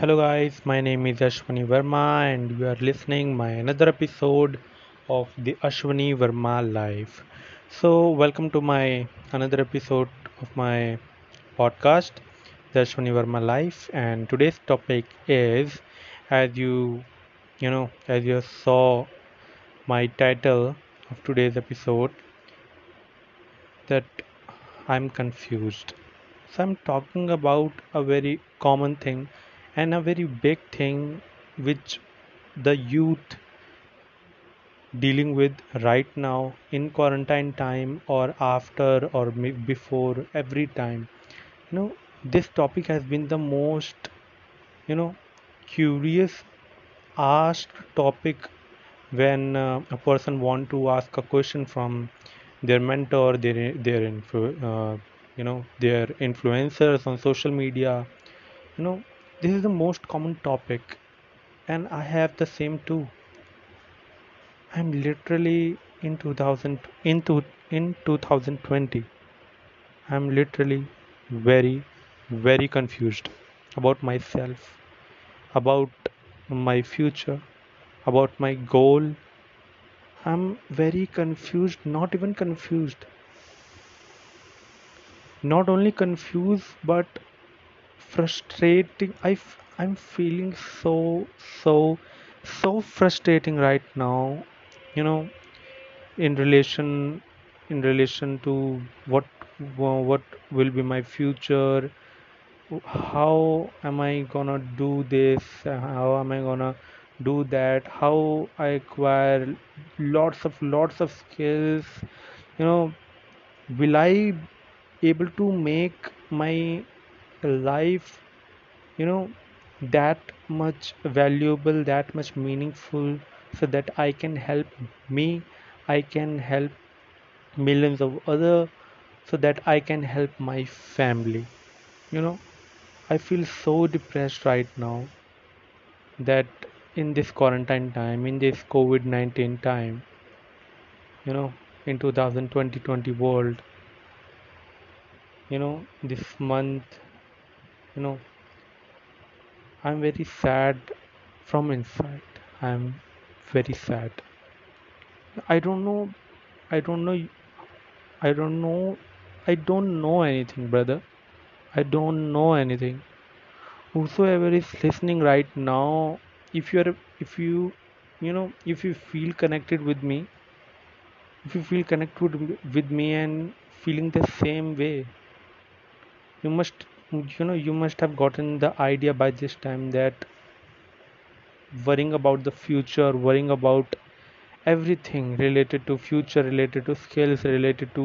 Hello guys, my name is Ashwani Verma and you are listening my another episode of the Ashwani Verma Life. So welcome to my another episode of my podcast, the Ashwani Verma Life and today's topic is as you you know as you saw my title of today's episode that I'm confused. So I'm talking about a very common thing and a very big thing which the youth dealing with right now in quarantine time or after or before every time. You know this topic has been the most you know curious asked topic when uh, a person want to ask a question from their mentor their their influ- uh, you know their influencers on social media. You know this is the most common topic and i have the same too. I'm literally in 2000 into in 2020 i'm literally very very confused about myself about my future about my goal. I'm very confused not even confused. Not only confused but frustrating. I f- i'm feeling so so so frustrating right now you know in relation in relation to what what will be my future. How am i gonna do this? How am i gonna do that? How i acquire lots of lots of skills? You know will i able to make my life you know that much valuable that much meaningful so that i can help me i can help millions of other so that i can help my family. You know i feel so depressed right now that in this quarantine time in this covid-19 time you know in 2020 world you know this month you know i'm very sad from inside. I'm very sad. I don't know i don't know i don't know i don't know anything brother. I don't know anything. Whosoever is listening right now if you are if you you know if you feel connected with me if you feel connected with with me and feeling the same way you must you know you must have gotten the idea by this time that worrying about the future worrying about everything related to future related to skills related to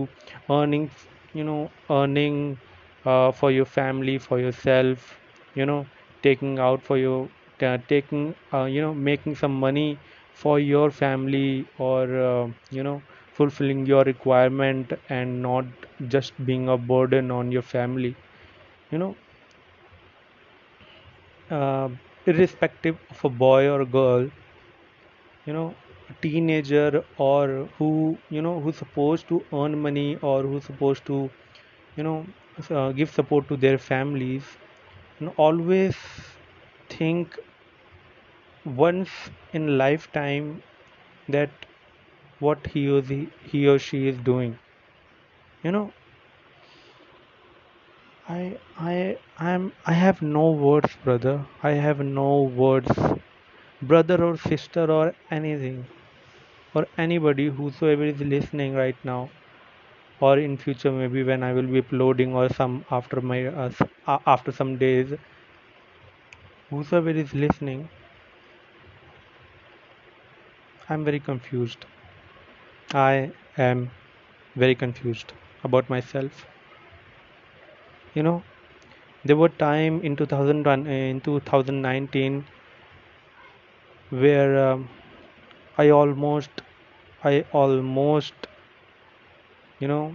earning you know earning uh, for your family for yourself you know taking out for your uh, taking uh, you know making some money for your family or uh, you know fulfilling your requirement and not just being a burden on your family you know uh, irrespective of a boy or a girl you know a teenager or who you know who's supposed to earn money or who's supposed to you know uh, give support to their families know, always think once in lifetime that what he or, the, he or she is doing. You know i i i'm i have no words brother. I have no words. Brother or sister or anything. Or anybody whosoever is listening right now. Or in future maybe when i will be uploading or some after my uh, uh, after some days. Whosoever is listening. I'm very confused. I am very confused about myself you know there were time in 2001 in 2019 where um, i almost i almost you know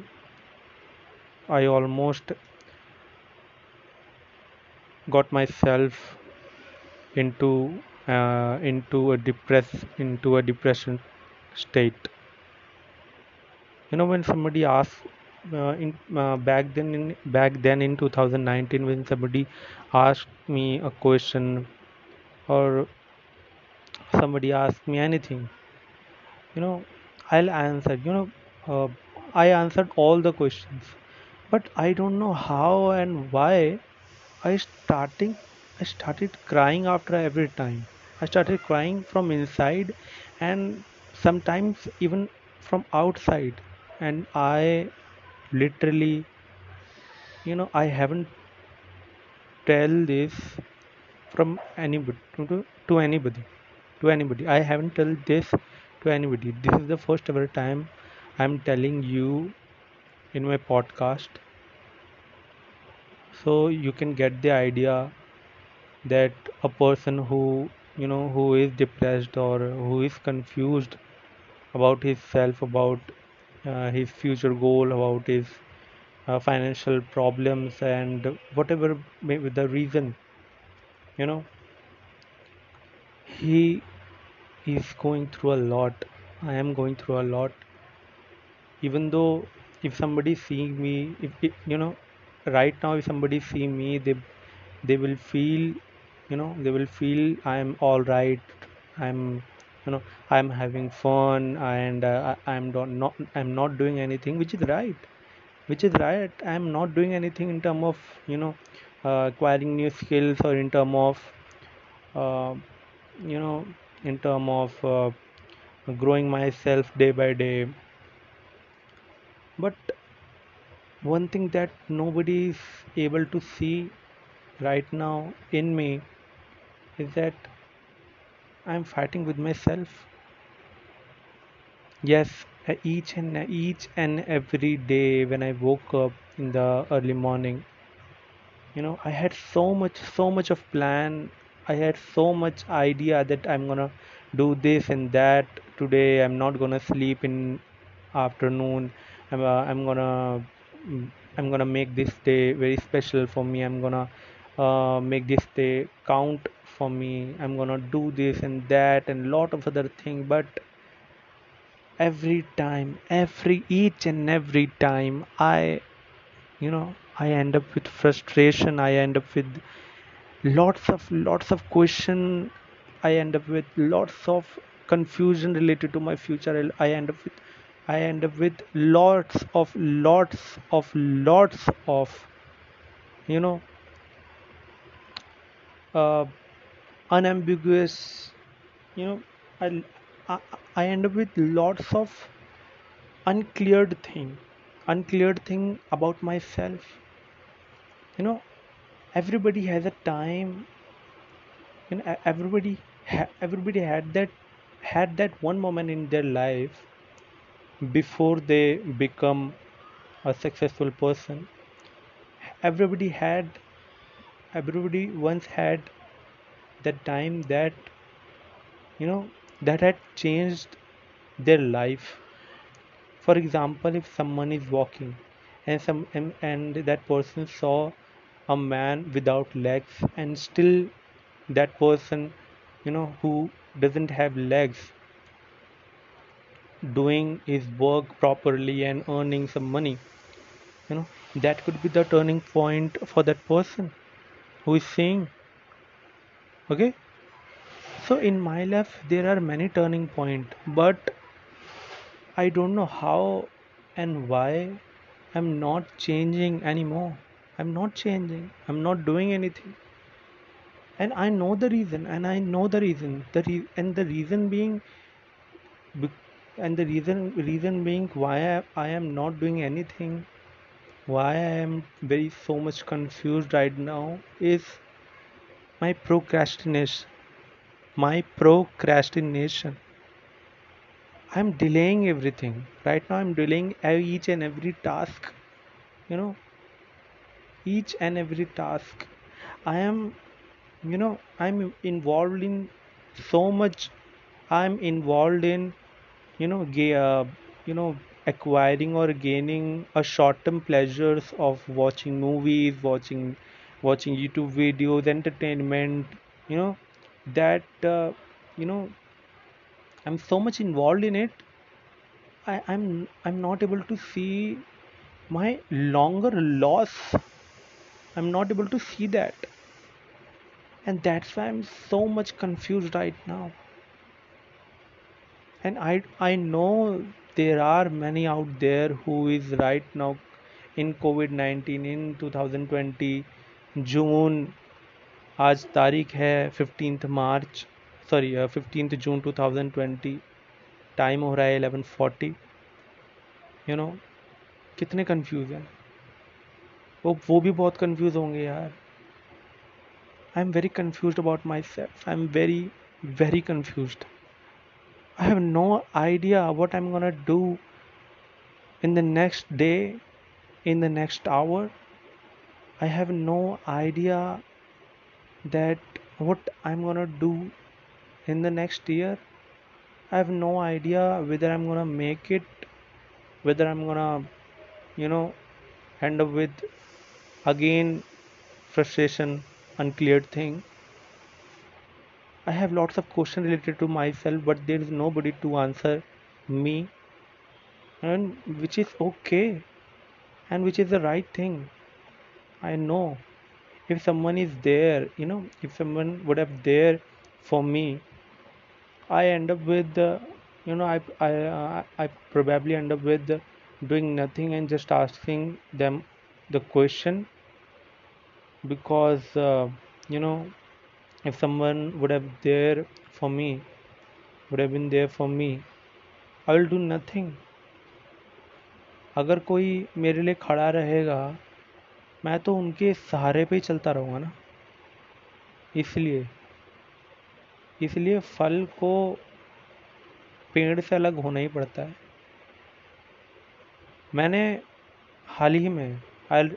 i almost got myself into uh, into a depress into a depression state. You know when somebody asks uh, in uh, back then in back then in 2019 when somebody asked me a question or somebody asked me anything you know i'll answer you know uh, i answered all the questions. But i don't know how and why i starting i started crying after every time. I started crying from inside and sometimes even from outside. And i literally you know i haven't tell this from anybody to, to anybody to anybody. I haven't told this to anybody. This is the first ever time i'm telling you in my podcast. So you can get the idea that a person who you know who is depressed or who is confused about his self about his future goal about his uh, financial problems and whatever may be the reason you know. He is going through a lot. I am going through a lot. Even though if somebody see me if you know right now if somebody see me they they will feel you know they will feel i'm all right i'm you know i'm having fun and uh, I, i'm not, not i'm not doing anything which is right. Which is right i'm not doing anything in term of you know uh, acquiring new skills or in term of uh, you know in term of uh, growing myself day by day. But one thing that nobody is able to see right now in me is that i'm fighting with myself. Yes each and each and every day when i woke up in the early morning. You know i had so much so much of plan. I had so much idea that i'm gonna do this and that. Today i'm not gonna sleep in afternoon. I'm, uh, I'm gonna i'm gonna make this day very special for me. I'm gonna uh, make this day count for me i'm gonna do this and that and lot of other thing but every time every each and every time i you know i end up with frustration i end up with lots of lots of question i end up with lots of confusion related to my future i end up with i end up with lots of lots of lots of you know uh, unambiguous. You know I, I i end up with lots of uncleared thing uncleared thing about myself. You know everybody has a time. You know everybody everybody had that had that one moment in their life before they become a successful person. Everybody had everybody once had that time that you know that had changed their life. For example if someone is walking and some and, and that person saw a man without legs and still that person you know who doesn't have legs doing his work properly and earning some money you know that could be the turning point for that person who is saying okay? So in my life there are many turning point but i don't know how and why i'm not changing anymore. I'm not changing. I'm not doing anything. And i know the reason and i know the reason. The re- and the reason being and the reason reason being why I, I am not doing anything why i am very so much confused right now is my procrastination my procrastination. I'm delaying everything. Right now i'm delaying each and every task you know. Each and every task. I am you know i'm involved in so much. I'm involved in you know uh, you know acquiring or gaining a short-term pleasures of watching movies watching watching youtube videos entertainment you know that uh, you know i'm so much involved in it I, i'm i'm not able to see my longer loss. I'm not able to see that. And that's why i'm so much confused right now. And i i know there are many out there who is right now in covid-19 in 2020 June आज तारीख है fifteenth March sorry fifteenth June 2020 time हो रहा है 11:40 you know कितने confuse हैं वो वो भी बहुत कंफ्यूज होंगे यार। I am very confuse about my myself I am very confused I have no idea what am gonna do in the next day, in the next hour. I have no idea that what I'm gonna do in the next year. I have no idea whether I'm gonna make it, whether I'm gonna, you know, end up with again frustration, uncleared thing. I have lots of questions related to myself, but there is nobody to answer me, and which is okay, and which is the right thing I know if someone is there, you know, if someone would have there for me, I end up with, uh, you know, I I uh, I probably end up with doing nothing and just asking them the question because uh, you know if someone would have there for me would have been there for me I will do nothing अगर कोई मेरे लिए खड़ा रहेगा मैं तो उनके सहारे पे ही चलता रहूँगा ना। इसलिए इसलिए फल को पेड़ से अलग होना ही पड़ता है। मैंने हाल ही में आई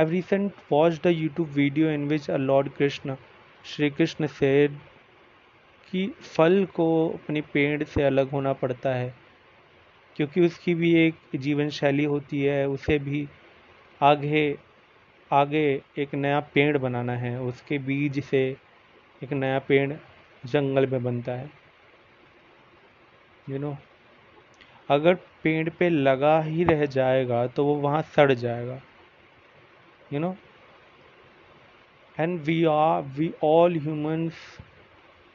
I've recent watched a YouTube video in which a Lord Krishna Shri Krishna से कि फल को अपनी पेड़ से अलग होना पड़ता है, क्योंकि उसकी भी एक जीवन शैली होती है, उसे भी आगे आगे एक नया पेड़ बनाना है। उसके बीज से एक नया पेड़ जंगल में बनता है। यू you नो know, अगर पेड़ पे लगा ही रह जाएगा तो वो वहाँ सड़ जाएगा। You know and we are we all humans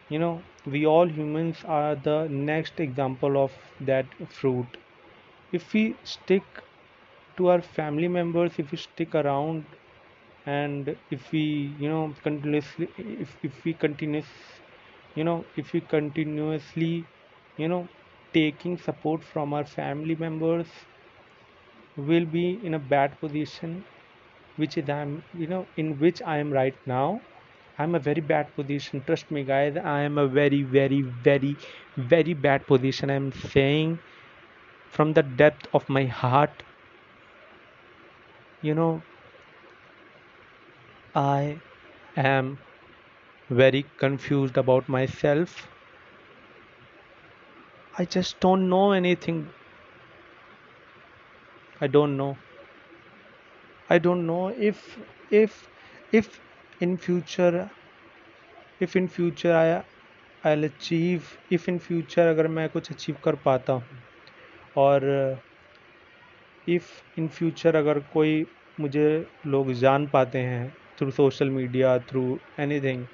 you know we all humans are the next example of that fruit if we stick to our family members if you stick around and if we you know continuously if, if we continuous you know if we continuously you know taking support from our family members will be in a bad position which is i'm you know in which i am right now. I'm a very bad position. Trust me guys i am a very very very very bad position. I'm saying from the depth of my heart you know i am very confused about myself i just don't know anything i don't know I don't know if if if in future if in future I I'll achieve if in future अगर मैं कुछ achieve कर पाता हूँ और if in future अगर कोई मुझे लोग जान पाते हैं through social media through anything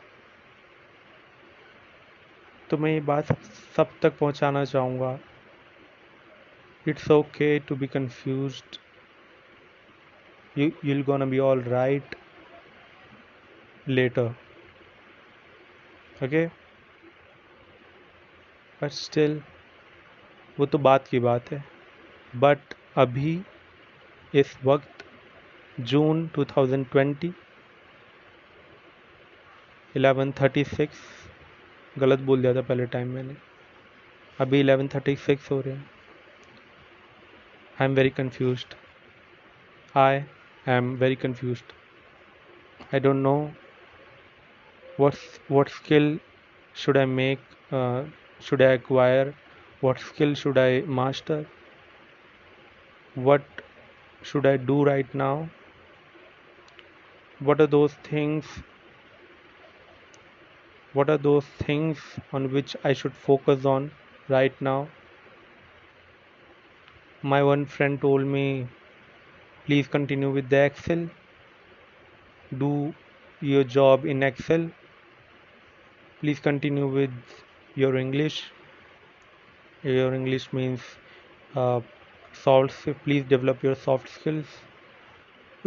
तो मैं ये बात सब, तक पहुंचाना चाहूँगा। It's okay to be confused you you're gonna be all right later. Okay? But still वो तो बात की बात है। बट अभी इस वक्त जून 2020 इलेवन थर्टी सिक्स। गलत बोल दिया था पहले टाइम मैंने। अभी इलेवन थर्टी सिक्स हो रहे हैं। I am very confuse I I am very confuse I don't know what's what skill should I make should I acquire what skill should I master what should I do right now what are those things what are those things on which I should focus on right now. My one friend told me please continue with the excel. Do your job in excel. Please continue with your english. Your english means uh, soft please develop your soft skills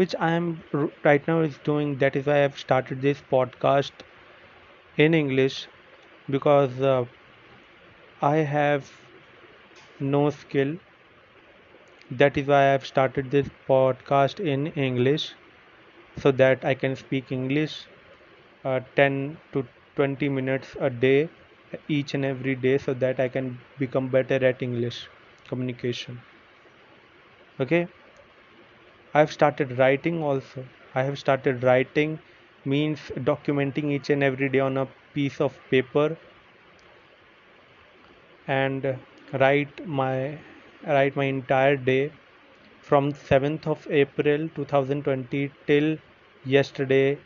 which i am right now is doing. That is why i have started this podcast in english because uh, i have no skill. That is why i have started this podcast in english so that i can speak english uh, 10 to 20 minutes a day each and every day so that i can become better at english communication. Okay? I have started writing also. I have started writing means documenting each and every day on a piece of paper and write my write my entire day from 7th of April 2020 till yesterday.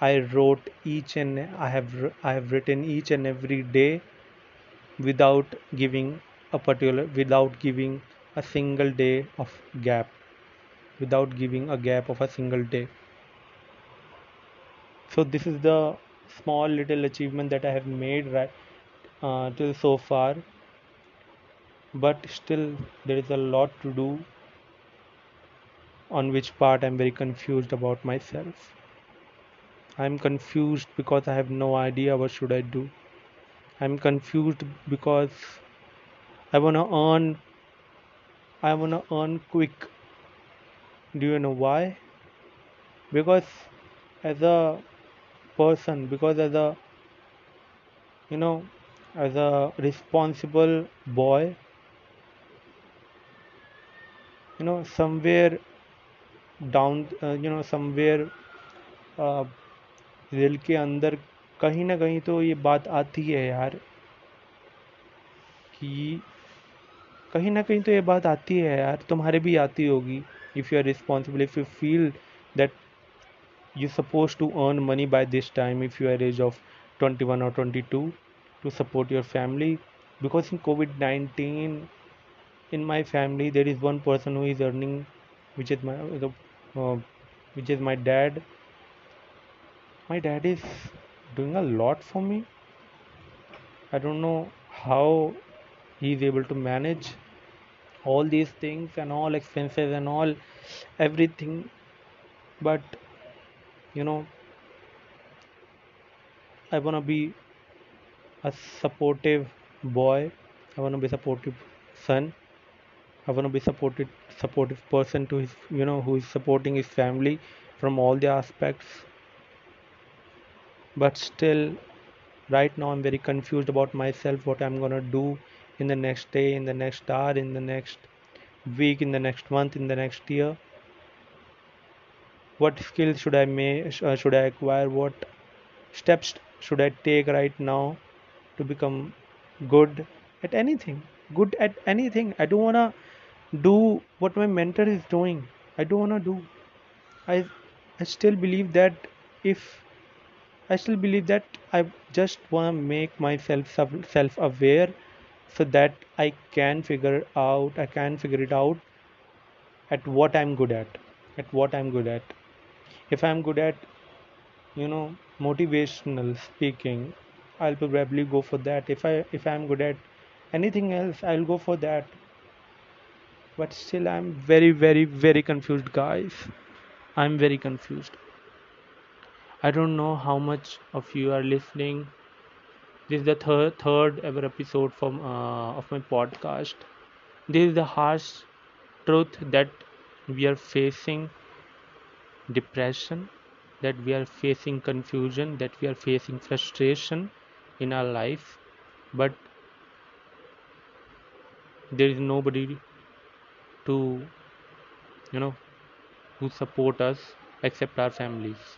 I wrote each and I have I have written each and every day without giving a particular without giving a single day of gap without giving a gap of a single day so this is the small little achievement that I have made right uh, till so far. But still there is a lot to do on which part I'm very confused about myself. I'm confused because I have no idea what should I do. I'm confused because I want to earn I want to earn quick. Do you know why? Because as a person because as a you know as a responsible boy you know somewhere down uh, you know somewhere uh, दिल के अंदर कहीं ना कहीं तो ये बात आती है यार कि कहीं ना कहीं तो ये बात आती है यार तुम्हारे भी आती होगी if you are responsible if you feel that you're supposed to earn money by this time if you are age of 21 or 22 to support your family. Because in covid-19 in my family there is one person who is earning which is my uh, which is my dad. My dad is doing a lot for me. I don't know how he is able to manage all these things and all expenses and all everything. But you know i want to be a supportive boy. I want to be a supportive son. I want to be supported supportive person to his you know who is supporting his family from all the aspects. But still right now i'm very confused about myself what i'm gonna do in the next day in the next hour in the next week in the next month in the next year what skills should i make uh, should i acquire? What steps should i take right now to become good at anything? Good at anything. I don't want to do what my mentor is doing. I don't want to do. I i still believe that if I still believe that I just want to make myself self aware so that I can figure out I can figure it out at what I'm good at at what I'm good at if I'm good at you know motivational speaking I'll probably go for that. If I if I'm good at anything else I'll go for that. But still I'm very very very confused guys. I'm very confused. I don't know how much of you are listening. This is the third third ever episode from uh, of my podcast. This is the harsh truth that we are facing depression, that we are facing confusion, that we are facing frustration in our life, but there is nobody to you know who support us except our families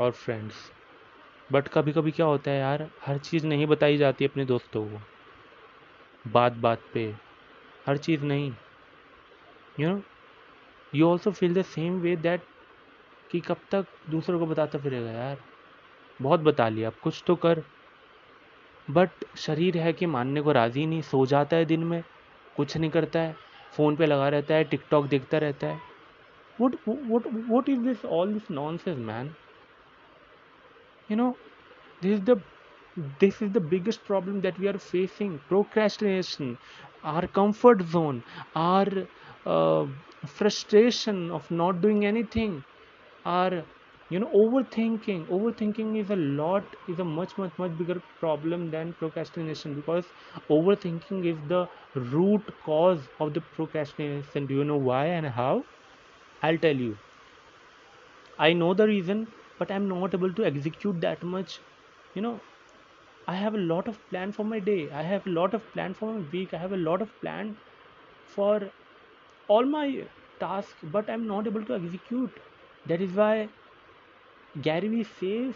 और friends but कभी कभी क्या होता है यार हर चीज़ नहीं बताई जाती अपने दोस्तों को बात बात पे हर चीज़ नहीं you know you also feel the same way that कि कब तक दूसरों को बताता फिरेगा यार। बहुत बता लिया, अब कुछ तो कर। बट शरीर है कि मानने को राज़ी नहीं, सो जाता है दिन में, कुछ नहीं करता है, फ़ोन पे लगा रहता है, टिकटॉक देखता रहता है। What what what is this all this nonsense man you know this the this is the biggest problem that we are facing procrastination or comfort zone or frustration of not doing anything our you know overthinking overthinking is a lot is a much much much bigger problem than procrastination because overthinking is the root cause of the procrastination do you know why and how i'll tell you I know the reason, but I'm not able to execute that much. You know, I have a lot of plan for my day. I have a lot of plan for my week. I have a lot of plan for all my tasks, but I'm not able to execute. That is why Gary Vee says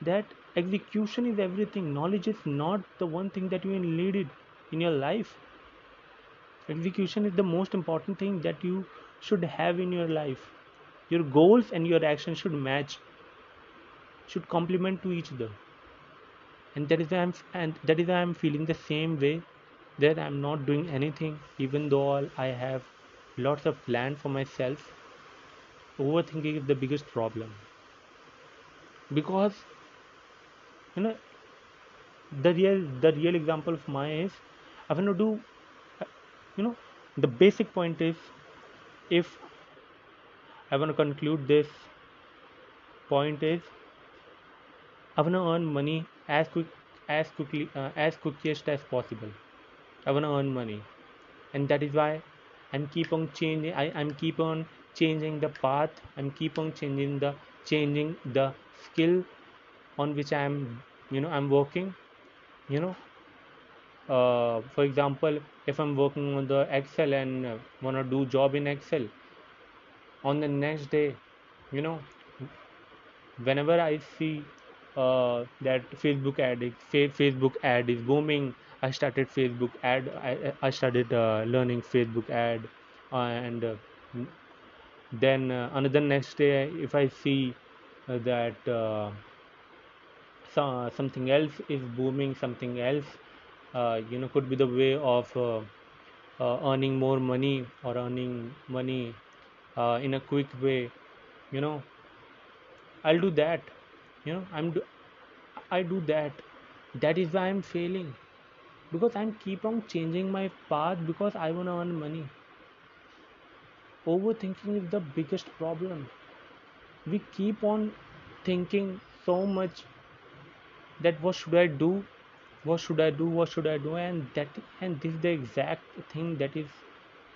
that execution is everything. Knowledge is not the one thing that you need it in your life. Execution is the most important thing that you should have in your life your goals and your actions should match should complement to each other and that is why i'm and that is why i'm feeling the same way that i'm not doing anything even though i have lots of plan for myself overthinking is the biggest problem because you know the real the real example of mine is i want to do you know the basic point is if I want to conclude this point is I want to earn money as quick as quickly uh, as quickest as possible. I want to earn money, and that is why I'm keep on changing. I, I'm keep on changing the path. I'm keep on changing the changing the skill on which I'm you know I'm working. You know, uh, for example, if I'm working on the Excel and uh, wanna do job in Excel, on the next day you know whenever i see uh, that facebook ad is, facebook ad is booming i started facebook ad i, I started uh, learning facebook ad uh, and uh, then uh, another next day if i see uh, that uh, so, something else is booming something else uh, you know could be the way of uh, uh, earning more money or earning money in a quick way you know. I'll do that you know i'm do- i do that. That is why i'm failing because i'm keep on changing my path because i want to earn money overthinking is the biggest problem. We keep on thinking so much that what should i do what should i do what should i do and that and this is the exact thing that is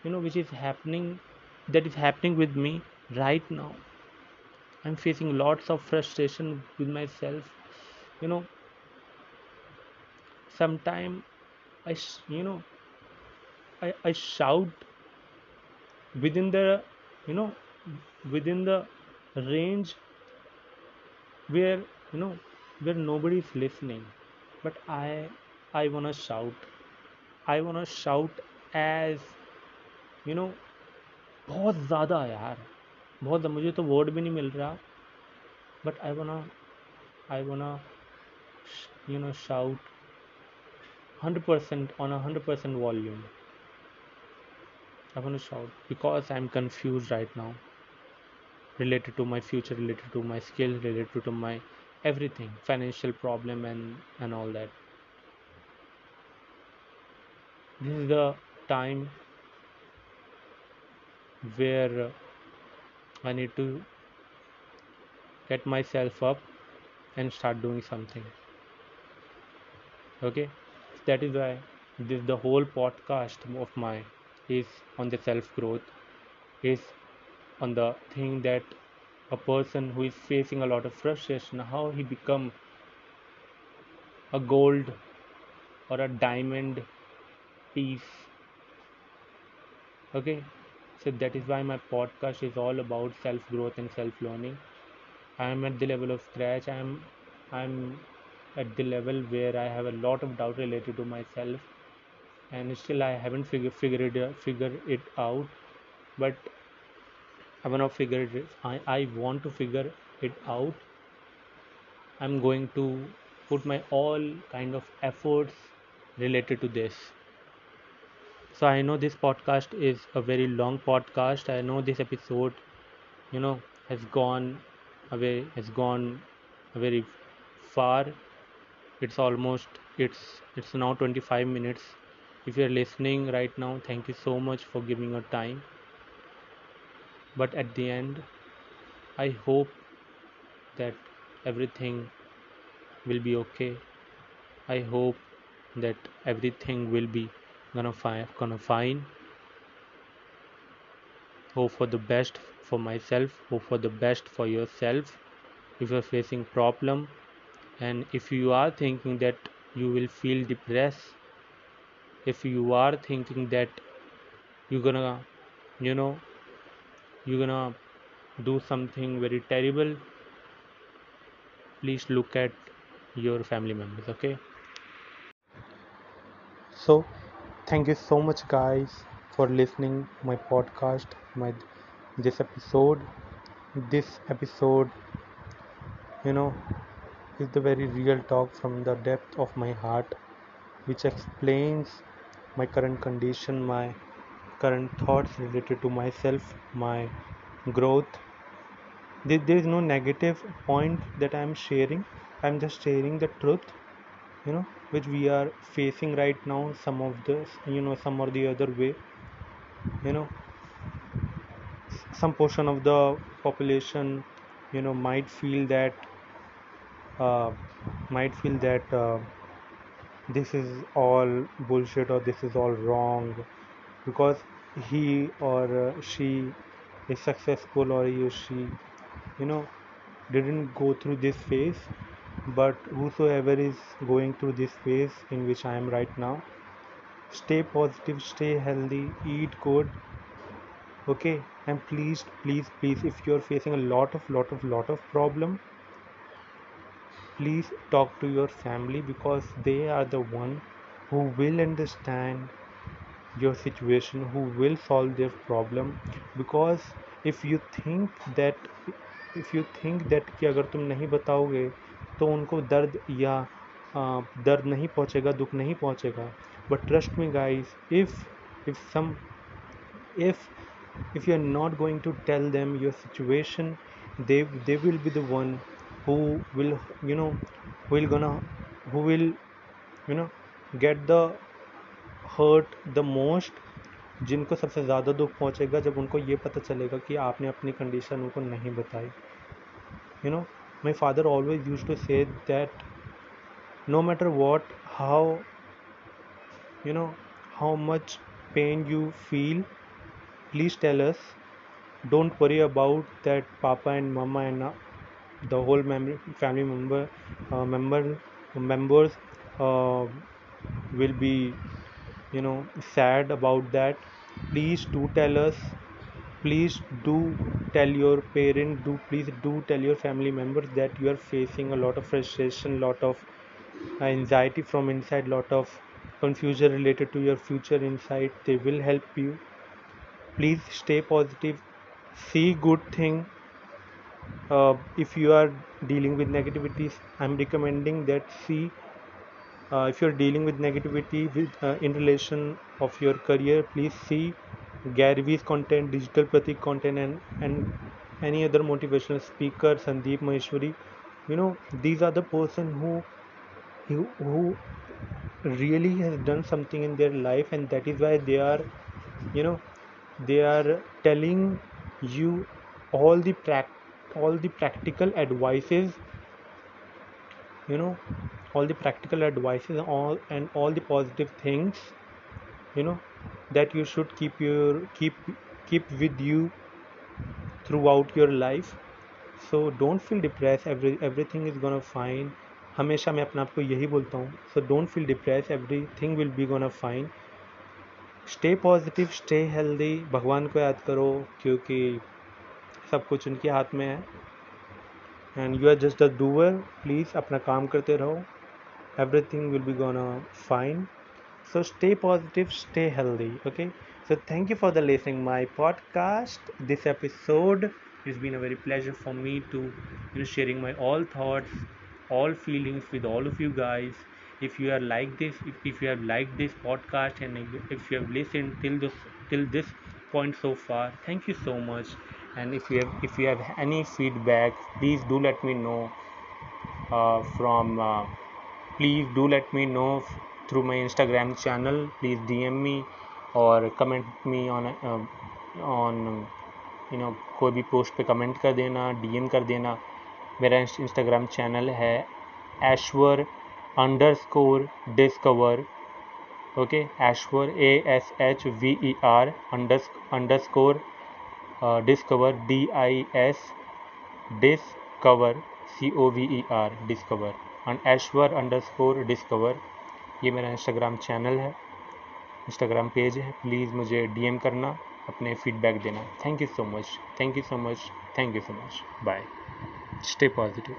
you know which is happening that is happening with me right now. I'm facing lots of frustration with myself you know. Sometime i you know I, I shout within the you know within the range where you know where nobody is listening but i i want to shout i want to shout as you know बहुत ज़्यादा यार बहुत मुझे तो word भी नहीं मिल रहा but I wanna I वना you know shout 100% on a 100% volume i want to shout because i'm confused right now related to my future related to my skill, related to my everything financial problem and and all that. This is the time where I need to get myself up and start doing something. Okay, that is why this the whole podcast of mine is on the self growth, is on the thing that a person who is facing a lot of frustration, how he become a gold or a diamond piece. Okay, so that is why my podcast is all about self growth and self learning i am at the level of scratch. I am i'm at the level where i have a lot of doubt related to myself and still i haven't figure, figured it figure it out. But i want to figure it I, I want to figure it out. I'm going to put my all kind of efforts related to this. So I know this podcast is a very long podcast. I know this episode you know has gone away has gone very far. It's almost it's it's now 25 minutes if you're listening right now thank you so much for giving your time. But at the end i hope that everything will be okay. I hope that everything will be gonna fine gonna fine. Hope for the best for myself. Hope for the best for yourself. If you're facing problem and if you are thinking that you will feel depressed if you are thinking that you're gonna you know you're gonna do something very terrible please look at your family members okay? So thank you so much guys for listening my podcast my this episode. This episode you know is the very real talk from the depth of my heart which explains my current condition my current thoughts related to myself my growth. There is no negative point that i am sharing. I'm just sharing the truth you know which we are facing right now some of this you know some or the other way you know. Some portion of the population you know might feel that uh, might feel that uh, this is all bullshit or this is all wrong because he or she is successful or he or she you know didn't go through this phase. But whosoever is going through this phase in which i am right now stay positive stay healthy eat good okay? And please please please if you're facing a lot of lot of lot of problem please talk to your family because they are the one who will understand your situation who will solve their problem because if you think that if you think that कि अगर तुम नहीं बताओगे तो उनको दर्द या दर्द नहीं पहुंचेगा दुख नहीं पहुंचेगा but trust me guys if if some if if you are not going to tell them your situation they they will be the one who will, you know, who will gonna, who will, you know, get the hurt the most, जिनको सबसे ज़्यादा दुख पहुँचेगा जब उनको ये पता चलेगा कि आपने अपनी कंडीशन उनको नहीं बताई। You know my father always use to say that no matter what how you know how much pain you feel please tell us don't worry about that papa and mama and the whole mem- family member uh, member members uh, will be you know sad about that. Please do tell us. Please do tell your parent do please do tell your family members that you are facing a lot of frustration lot of anxiety from inside lot of confusion related to your future inside. They will help you. Please stay positive. See good thing uh, if you are dealing with negativities i'm recommending that see uh, if you're dealing with negativity with uh, in relation of your career please see Gary Vee's content digital pratik content and and any other motivational speaker sandeep maheshwari. You know these are the person who who, who really has done something in their life and that is why they are you know they are telling you all the all the practical advices you know all the practical advices all and all the positive things you know that you should keep your keep keep with you throughout your life so don't feel depressed every everything is gonna fine हमेशा मैं अपने आप को यही बोलता हूँ so don't feel depress everything will be gonna fine stay positive stay healthy भगवान को याद करो क्योंकि सब कुछ उनके हाथ में है। And you are just a doer please अपना काम करते रहो। Everything will be gonna fine so stay positive stay healthy okay so thank you for the listening my podcast this episode is been a very pleasure for me to you sharing my all thoughts all feelings with all of you guys If you are like this, if, if you have liked this podcast and if you have listened till this till this point so far, thank you so much. And if you have if you have any feedback please do let me know uh, from uh, please do let me know through my instagram channel please dm me or comment me on uh, on you know कोई भी post पे comment कर देना DM कर देना मेरा Instagram channel है Ashver underscore discover okay Ashver A S H V E R under underscore discover D I S discover C O V E R discover and Ashver underscore discover ये मेरा Instagram channel है। Instagram page है। Please मुझे DM करना, अपने feedback देना। Thank you so much thank you so much thank you so much bye stay positive